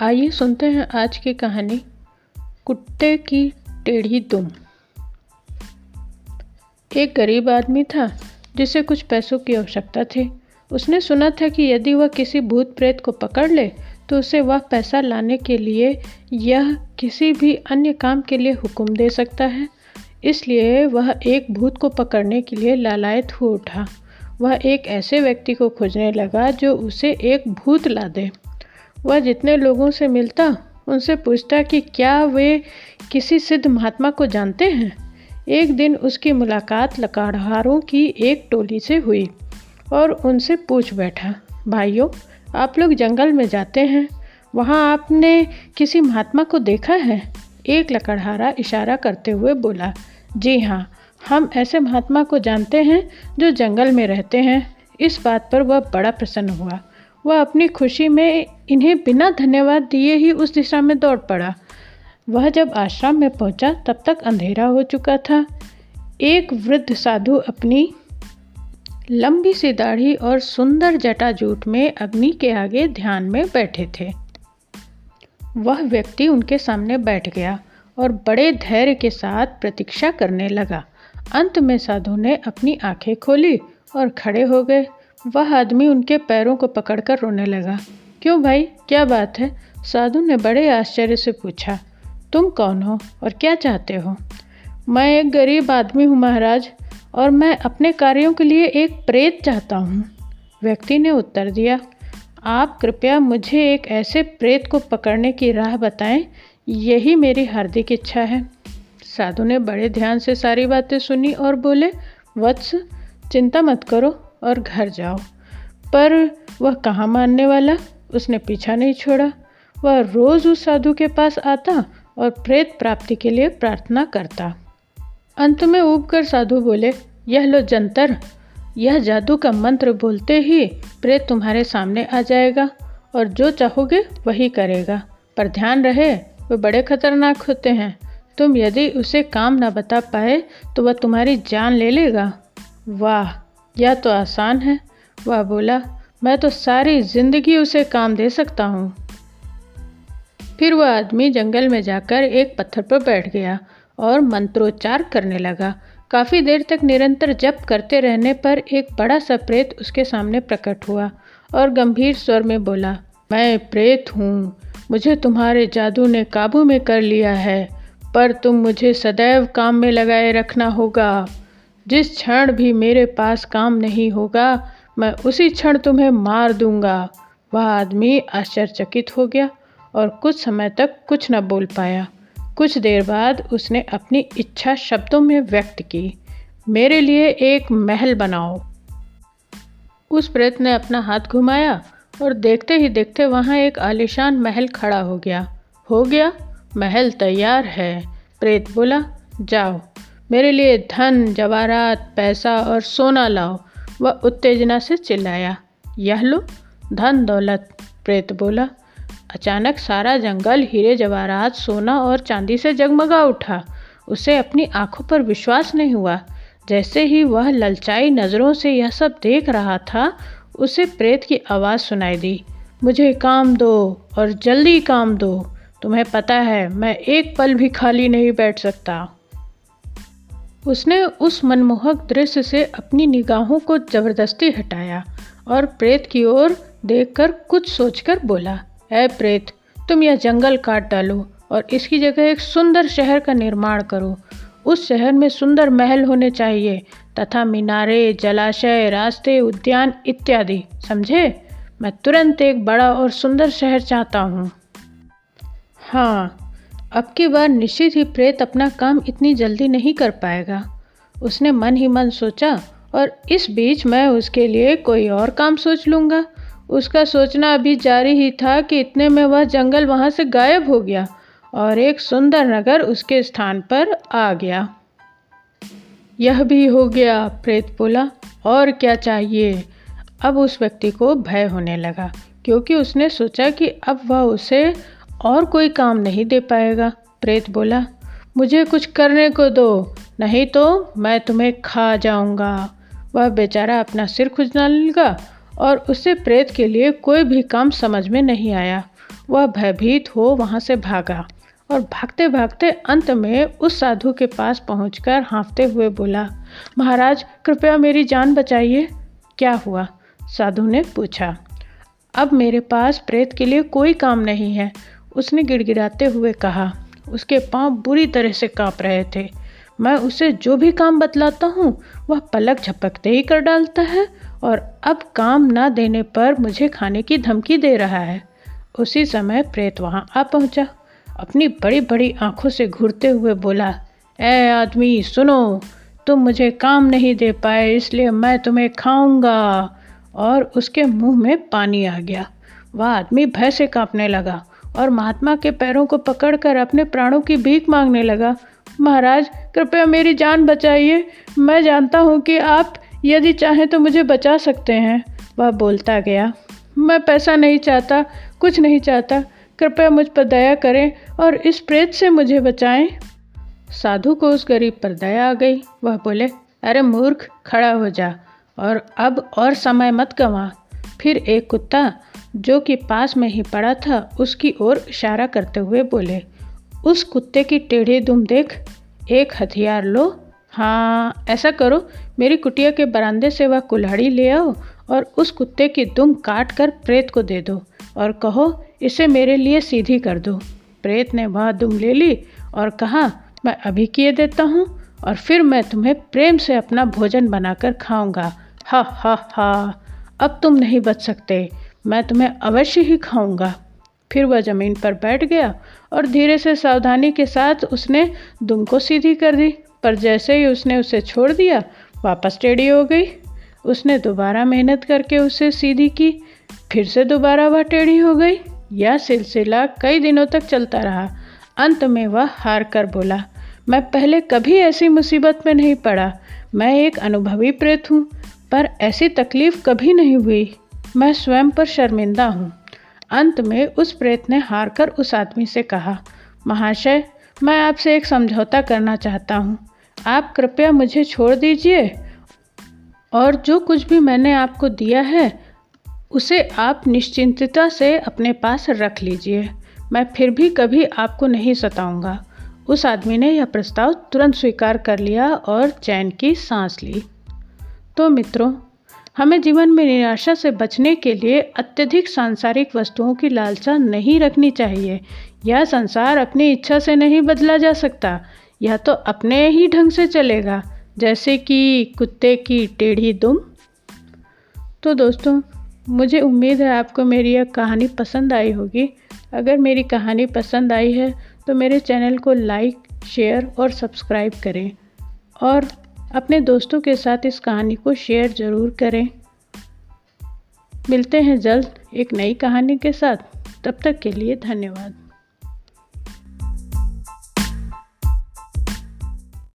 आइए सुनते हैं आज की कहानी, कुत्ते की टेढ़ी दुम। एक गरीब आदमी था, जिसे कुछ पैसों की आवश्यकता थी। उसने सुना था कि यदि वह किसी भूत प्रेत को पकड़ ले तो उसे वह पैसा लाने के लिए यह किसी भी अन्य काम के लिए हुक्म दे सकता है। इसलिए वह एक भूत को पकड़ने के लिए लालायत हो उठा। वह एक ऐसे व्यक्ति को खोजने लगा, जो उसे एक भूत ला दे। वह जितने लोगों से मिलता, उनसे पूछता कि क्या वे किसी सिद्ध महात्मा को जानते हैं। एक दिन उसकी मुलाकात लकाड़हारों की एक टोली से हुई और उनसे पूछ बैठा, भाइयों, आप लोग जंगल में जाते हैं, वहाँ आपने किसी महात्मा को देखा है? एक लकड़हारा इशारा करते हुए बोला, जी हाँ हम ऐसे महात्मा को जानते हैं जो जंगल में रहते हैं। इस बात पर वह बड़ा प्रसन्न हुआ। वह अपनी खुशी में इन्हें बिना धन्यवाद दिए ही उस दिशा में दौड़ पड़ा। वह जब आश्रम में पहुँचा, तब तक अंधेरा हो चुका था। एक वृद्ध साधु अपनी लंबी सी दाढ़ी और सुंदर जटाजूट में अग्नि के आगे ध्यान में बैठे थे। वह व्यक्ति उनके सामने बैठ गया और बड़े धैर्य के साथ प्रतीक्षा करने लगा। अंत में साधु ने अपनी आँखें खोली और खड़े हो गए। वह आदमी उनके पैरों को पकड़कर रोने लगा। क्यों भाई? क्या बात है? साधु ने बड़े आश्चर्य से पूछा, तुम कौन हो और क्या चाहते हो? मैं एक गरीब आदमी हूँ महाराज और मैं अपने कार्यों के लिए एक प्रेत चाहता हूँ। व्यक्ति ने उत्तर दिया, आप कृपया मुझे एक ऐसे प्रेत को पकड़ने की राह बताएँ, यही मेरी हार्दिक इच्छा है। साधु ने बड़े ध्यान से सारी बातें सुनी और बोले, वत्स, चिंता मत करो और घर जाओ। पर वह कहाँ मानने वाला? उसने पीछा नहीं छोड़ा। वह रोज़ उस साधु के पास आता और प्रेत प्राप्ति के लिए प्रार्थना करता। अंत में उब कर साधु बोले, यह लो जंतर। यह जादू का मंत्र बोलते ही प्रेत तुम्हारे सामने आ जाएगा और जो चाहोगे वही करेगा। पर ध्यान रहे, वे बड़े खतरनाक होते हैं। तुम यदि उसे काम ना बता पाए तो वह तुम्हारी जान ले लेगा। वाह, यह तो आसान है। वह बोला मैं तो सारी ज़िंदगी उसे काम दे सकता हूँ। फिर वह आदमी जंगल में जाकर एक पत्थर पर बैठ गया और मंत्रोच्चार करने लगा। काफ़ी देर तक निरंतर जप करते रहने पर एक बड़ा सा प्रेत उसके सामने प्रकट हुआ और गंभीर स्वर में बोला, मैं प्रेत हूँ। मुझे तुम्हारे जादू ने काबू में कर लिया है, पर तुम मुझे सदैव काम में लगाए रखना होगा। जिस क्षण भी मेरे पास काम नहीं होगा मैं उसी क्षण तुम्हें मार दूँगा। वह आदमी आश्चर्यचकित हो गया और कुछ समय तक कुछ न बोल पाया। कुछ देर बाद उसने अपनी इच्छा शब्दों में व्यक्त की, मेरे लिए एक महल बनाओ। उस प्रेत ने अपना हाथ घुमाया और देखते ही देखते वहाँ एक आलिशान महल खड़ा हो गया। हो गया? महल तैयार है। प्रेत बोला, जाओ। मेरे लिए धन, जवाहरात, पैसा और सोना लाओ। वह उत्तेजना से चिल्लाया, यह लो, धन दौलत, प्रेत बोला। अचानक सारा जंगल हीरे जवाहरात सोना और चांदी से जगमगा उठा। उसे अपनी आँखों पर विश्वास नहीं हुआ। जैसे ही वह ललचाई नज़रों से यह सब देख रहा था, उसे प्रेत की आवाज़ सुनाई दी, मुझे काम दो और जल्दी काम दो। तुम्हें पता है, मैं एक पल भी खाली नहीं बैठ सकता। उसने उस मनमोहक दृश्य से अपनी निगाहों को ज़बरदस्ती हटाया और प्रेत की ओर देखकर कुछ सोचकर बोला, ऐ प्रेत, तुम यह जंगल काट डालो और इसकी जगह एक सुंदर शहर का निर्माण करो। उस शहर में सुंदर महल होने चाहिए, तथा मीनारे, जलाशय, रास्ते, उद्यान इत्यादि, समझे? मैं तुरंत एक बड़ा और सुंदर शहर चाहता हूँ। हाँ अब की बार निश्चित ही प्रेत अपना काम इतनी जल्दी नहीं कर पाएगा। उसने मन ही मन सोचा, और इस बीच मैं उसके लिए कोई और काम सोच लूँगा। उसका सोचना अभी जारी ही था कि इतने में वह जंगल वहाँ से गायब हो गया, और एक सुंदर नगर उसके स्थान पर आ गया। यह भी हो गया, प्रेत बोला, और क्या चाहिए? अब उस व्यक्ति को भय होने लगा, क्योंकि उसने सोचा कि अब वह उसे और कोई काम नहीं दे पाएगा। प्रेत बोला, मुझे कुछ करने को दो, नहीं तो मैं तुम्हें खा जाऊँगा। वह बेचारा अपना सिर खुजना लगा और उसे प्रेत के लिए कोई भी काम समझ में नहीं आया। वह भयभीत हो वहाँ से भागा और भागते भागते अंत में उस साधु के पास पहुंचकर हाँफते हुए बोला, महाराज, कृपया मेरी जान बचाइए। क्या हुआ? साधु ने पूछा, अब मेरे पास प्रेत के लिए कोई काम नहीं है। उसने गिड़गिड़ाते हुए कहा, उसके पाँव बुरी तरह से काँप रहे थे। मैं उसे जो भी काम बतलाता हूँ, वह पलक झपकते ही कर डालता है और अब काम ना देने पर मुझे खाने की धमकी दे रहा है। उसी समय प्रेत वहाँ आ पहुँचा। अपनी बड़ी बड़ी आँखों से घूरते हुए बोला, ए आदमी, सुनो, तुम मुझे काम नहीं दे पाए, इसलिए मैं तुम्हें खाऊँगा। और उसके मुँह में पानी आ गया। वह आदमी भय से कांपने लगा। और महात्मा के पैरों को पकड़कर अपने प्राणों की भीख मांगने लगा। महाराज, कृपया मेरी जान बचाइए। मैं जानता हूँ कि आप यदि चाहें तो मुझे बचा सकते हैं। वह बोलता गया। मैं पैसा नहीं चाहता, कुछ नहीं चाहता। कृपया मुझ पर दया करें और इस प्रेत से मुझे बचाएँ। साधु को उस गरीब पर दया आ गई। वह बोले, अरे मूर्ख, खड़ा हो जा और अब और समय मत गंवा। फिर एक कुत्ता जो कि पास में ही पड़ा था, उसकी ओर इशारा करते हुए बोले, उस कुत्ते की टेढ़ी दुम देख, एक हथियार लो। हाँ ऐसा करो, मेरी कुटिया के बरामदे से वह कुल्हाड़ी ले आओ और उस कुत्ते की दुम काट कर प्रेत को दे दो और कहो, इसे मेरे लिए सीधी कर दो। प्रेत ने वह दुम ले ली और कहा, मैं अभी किए देता हूँ और फिर मैं तुम्हें प्रेम से अपना भोजन बनाकर खाऊँगा। हा हा हा, अब तुम नहीं बच सकते। मैं तुम्हें अवश्य ही खाऊँगा। फिर वह ज़मीन पर बैठ गया और धीरे से सावधानी के साथ उसने दुम को सीधी कर दी, पर जैसे ही उसने उसे छोड़ दिया, वापस टेढ़ी हो गई। उसने दोबारा मेहनत करके उसे सीधी की, फिर से दोबारा वह टेढ़ी हो गई। यह सिलसिला कई दिनों तक चलता रहा। अंत में वह हार कर बोला, मैं पहले कभी ऐसी मुसीबत में नहीं पड़ा। मैं एक अनुभवी प्रेत हूँ, पर ऐसी तकलीफ़ कभी नहीं हुई। मैं स्वयं पर शर्मिंदा हूँ। अंत में उस प्रेत ने हार कर उस आदमी से कहा, महाशय, मैं आपसे एक समझौता करना चाहता हूँ। आप कृपया मुझे छोड़ दीजिए। और जो कुछ भी मैंने आपको दिया है, उसे आप निश्चिंतता से अपने पास रख लीजिए। मैं फिर भी कभी आपको नहीं सताऊँगा। उस आदमी ने यह प्रस्ताव तुरंत स्वीकार कर लिया और चैन की सांस ली। तो मित्रों हमें जीवन में निराशा से बचने के लिए अत्यधिक सांसारिक वस्तुओं की लालसा नहीं रखनी चाहिए। यह संसार अपनी इच्छा से नहीं बदला जा सकता यह तो अपने ही ढंग से चलेगा, जैसे कि कुत्ते की टेढ़ी दुम। तो दोस्तों, मुझे उम्मीद है आपको मेरी यह कहानी पसंद आई होगी। अगर मेरी कहानी पसंद आई है तो मेरे चैनल को लाइक, शेयर और सब्सक्राइब करें। और अपने दोस्तों के साथ इस कहानी को शेयर ज़रूर करें। मिलते हैं जल्द एक नई कहानी के साथ। तब तक के लिए धन्यवाद।